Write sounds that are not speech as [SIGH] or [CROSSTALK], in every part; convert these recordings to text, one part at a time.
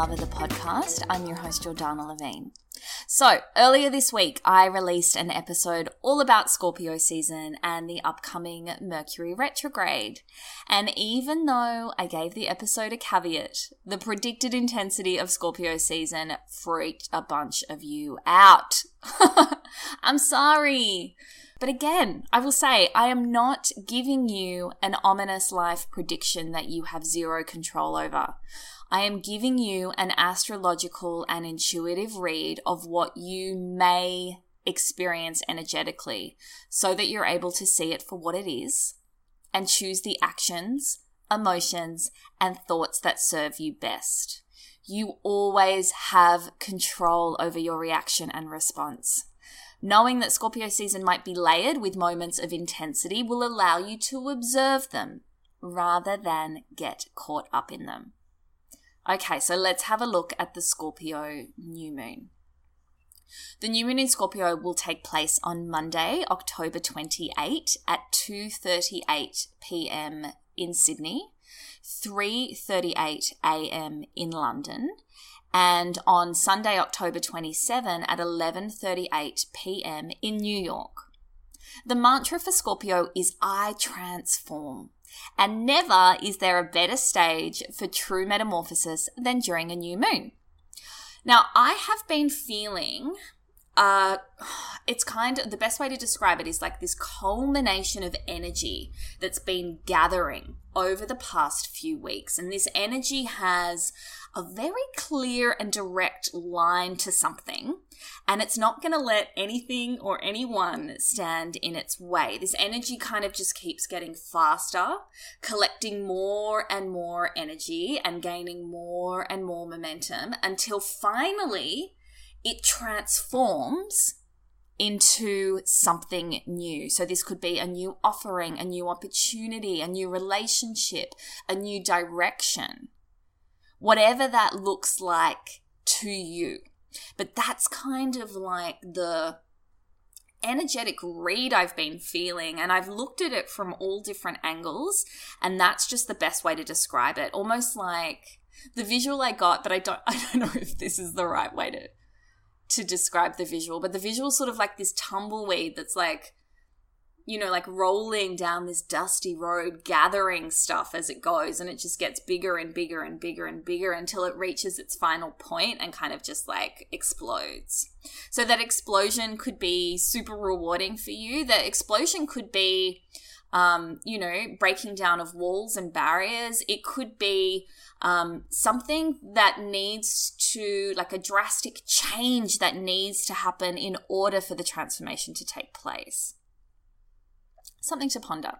Lover the podcast. I'm your host Jordana Levine. So, earlier this week I released an episode all about Scorpio season and the upcoming Mercury retrograde. And even though I gave the episode a caveat, the predicted intensity of Scorpio season freaked a bunch of you out. [LAUGHS] I'm sorry. But again, I will say, I am not giving you an ominous life prediction that you have zero control over. I am giving you an astrological and intuitive read of what you may experience energetically so that you're able to see it for what it is and choose the actions, emotions, and thoughts that serve you best. You always have control over your reaction and response. Knowing that Scorpio season might be layered with moments of intensity will allow you to observe them rather than get caught up in them. Okay, so let's have a look at the Scorpio new moon. The new moon in Scorpio will take place on Monday, October 28 at 2:38 p.m. in Sydney, 3:38 a.m. in London, and on Sunday, October 27 at 11:38 p.m. in New York. The mantra for Scorpio is I transform. And never is there a better stage for true metamorphosis than during a new moon. Now, I have been feeling uh [SIGHS] it's kind of the best way to describe it is like this culmination of energy that's been gathering over the past few weeks. And this energy has a very clear and direct line to something and it's not going to let anything or anyone stand in its way. This energy kind of just keeps getting faster collecting more and more energy and gaining more and more momentum until finally it transforms into something new. So, this could be a new offering, a new opportunity, a new relationship, a new direction, whatever that looks like to you. But that's kind of like the energetic read I've been feeling, and I've looked at it from all different angles, and that's just the best way to describe it. Almost like the visual I got, but I don't [LAUGHS] I don't know if this is the right way to to describe the visual, but the visual sort of like this tumbleweed that's like, you know, like rolling down this dusty road, gathering stuff as it goes, and it just gets bigger and bigger and bigger and bigger until it reaches its final point and kind of just like explodes. So that explosion could be super rewarding for you. The explosion could be, um, you know, breaking down of walls and barriers. It could be um, something that needs to, like a drastic change that needs to happen in order for the transformation to take place. Something to ponder.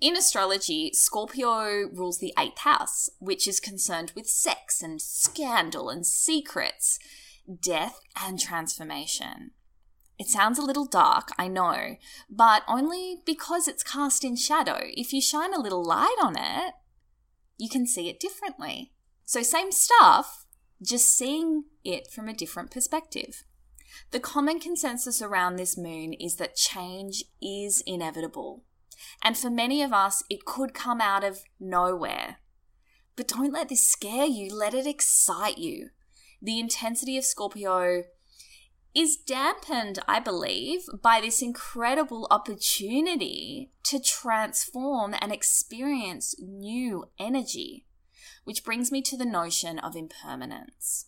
In astrology, Scorpio rules the eighth house, which is concerned with sex and scandal and secrets, death and transformation. It sounds a little dark, I know, but only because it's cast in shadow. If you shine a little light on it, you can see it differently. So, same stuff, just seeing it from a different perspective. The common consensus around this moon is that change is inevitable. And for many of us, it could come out of nowhere. But don't let this scare you, let it excite you. The intensity of Scorpio is dampened, I believe, by this incredible opportunity to transform and experience new energy. Which brings me to the notion of impermanence.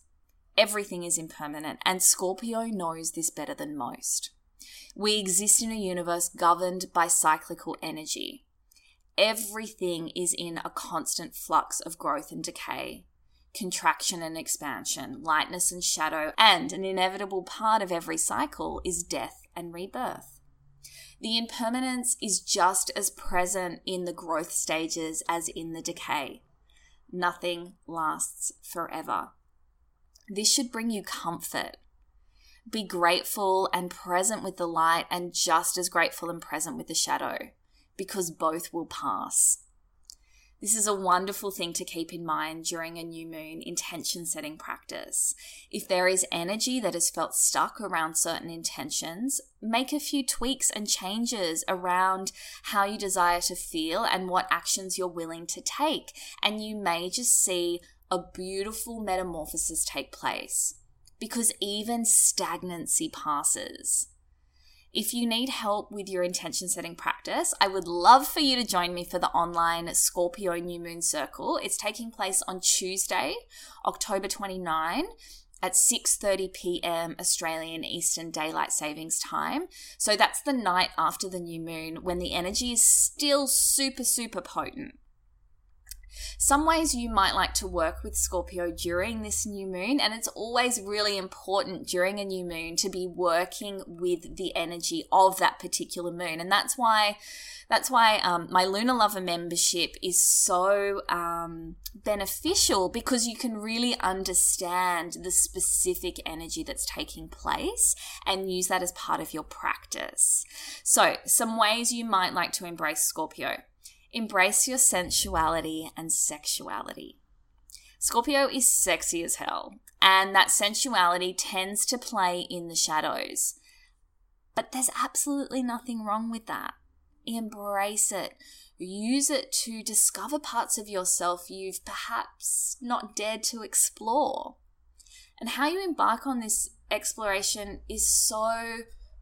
Everything is impermanent, and Scorpio knows this better than most. We exist in a universe governed by cyclical energy. Everything is in a constant flux of growth and decay, contraction and expansion, lightness and shadow, and an inevitable part of every cycle is death and rebirth. The impermanence is just as present in the growth stages as in the decay. Nothing lasts forever. This should bring you comfort. Be grateful and present with the light, and just as grateful and present with the shadow, because both will pass. This is a wonderful thing to keep in mind during a new moon intention setting practice. If there is energy that has felt stuck around certain intentions, make a few tweaks and changes around how you desire to feel and what actions you're willing to take. And you may just see a beautiful metamorphosis take place because even stagnancy passes. If you need help with your intention setting practice, I would love for you to join me for the online Scorpio New Moon Circle. It's taking place on Tuesday, October 29 at 6:30 p.m. Australian Eastern Daylight Savings Time. So that's the night after the new moon when the energy is still super super potent. Some ways you might like to work with Scorpio during this new moon, and it's always really important during a new moon to be working with the energy of that particular moon, and that's why that's why um, my Lunar Lover membership is so um, beneficial because you can really understand the specific energy that's taking place and use that as part of your practice. So, some ways you might like to embrace Scorpio. Embrace your sensuality and sexuality. Scorpio is sexy as hell, and that sensuality tends to play in the shadows. But there's absolutely nothing wrong with that. Embrace it. Use it to discover parts of yourself you've perhaps not dared to explore. And how you embark on this exploration is so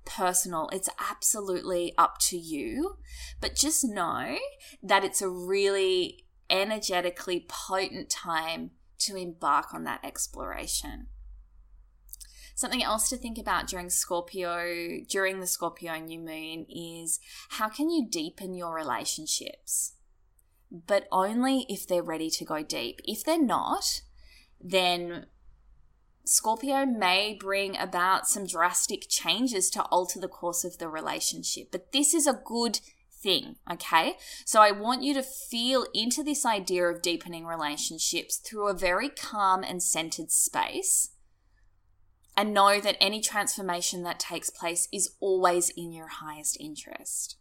personal. It's absolutely up to you. But just know that it's a really energetically potent time to embark on that exploration. Something else to think about during Scorpio, during the Scorpio new moon, is how can you deepen your relationships? But only if they're ready to go deep. If they're not, then Scorpio may bring about some drastic changes to alter the course of the relationship, but this is a good thing, okay? So I want you to feel into this idea of deepening relationships through a very calm and centered space. And know that any transformation that takes place is always in your highest interest.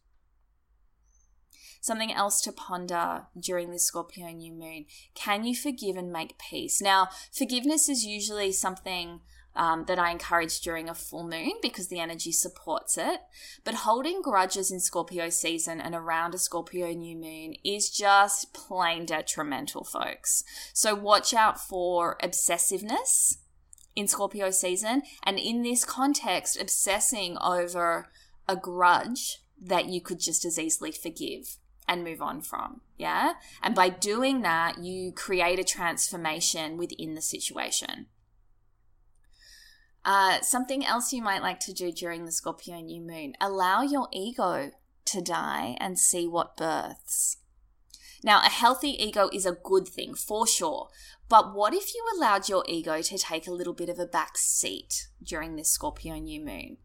Something else to ponder during this Scorpio new moon. Can you forgive and make peace? Now, forgiveness is usually something um, that I encourage during a full moon because the energy supports it. But holding grudges in Scorpio season and around a Scorpio new moon is just plain detrimental, folks. So watch out for obsessiveness in Scorpio season. And in this context, obsessing over a grudge that you could just as easily forgive and move on from. Yeah. And by doing that, you create a transformation within the situation. Uh, something else you might like to do during the Scorpio new moon allow your ego to die and see what births. Now, a healthy ego is a good thing for sure, but what if you allowed your ego to take a little bit of a back seat during this Scorpio new moon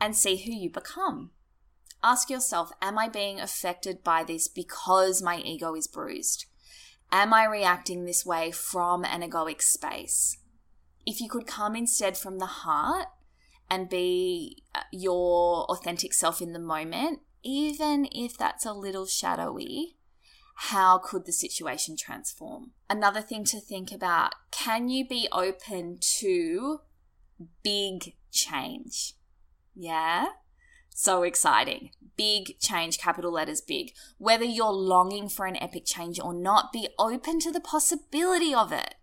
and see who you become? Ask yourself Am I being affected by this because my ego is bruised? Am I reacting this way from an egoic space? If you could come instead from the heart and be uh, your authentic self in the moment, even if that's a little shadowy, how could the situation transform? Another thing to think about can you be open to big change? Yeah? So exciting. Big change, capital letters big. Whether you're longing for an epic change or not, be open to the possibility of it.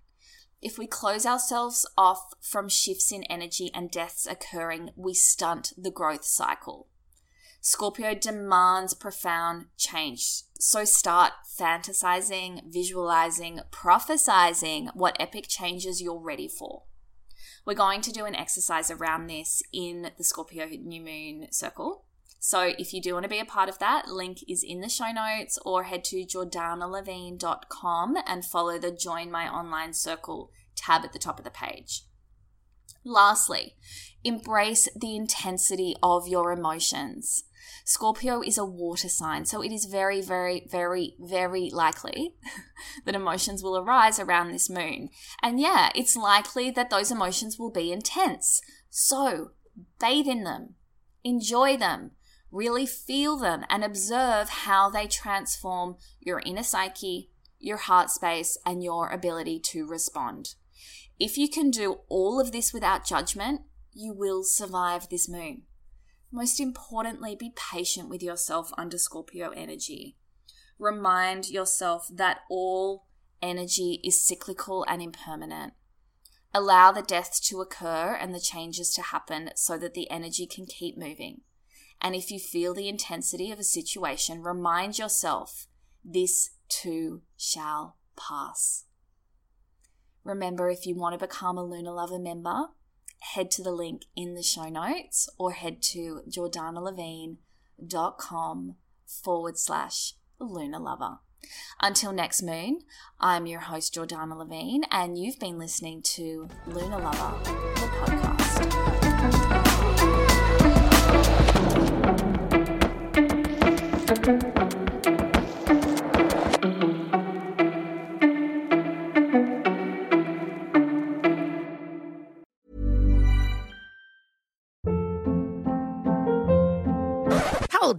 If we close ourselves off from shifts in energy and deaths occurring, we stunt the growth cycle. Scorpio demands profound change. So start fantasizing, visualizing, prophesizing what epic changes you're ready for. We're going to do an exercise around this in the Scorpio new moon circle. So if you do want to be a part of that, link is in the show notes or head to jordanalevine.com and follow the Join My Online Circle tab at the top of the page. Lastly, embrace the intensity of your emotions. Scorpio is a water sign, so it is very, very, very, very likely [LAUGHS] that emotions will arise around this moon. And yeah, it's likely that those emotions will be intense. So bathe in them, enjoy them, really feel them, and observe how they transform your inner psyche, your heart space, and your ability to respond. If you can do all of this without judgment, you will survive this moon. Most importantly, be patient with yourself under Scorpio energy. Remind yourself that all energy is cyclical and impermanent. Allow the deaths to occur and the changes to happen so that the energy can keep moving. And if you feel the intensity of a situation, remind yourself this too shall pass. Remember, if you want to become a Lunar Lover member, head to the link in the show notes or head to jordanalevine.com forward slash lunar lover. Until next moon, I'm your host, Jordana Levine, and you've been listening to Lunar Lover, the podcast.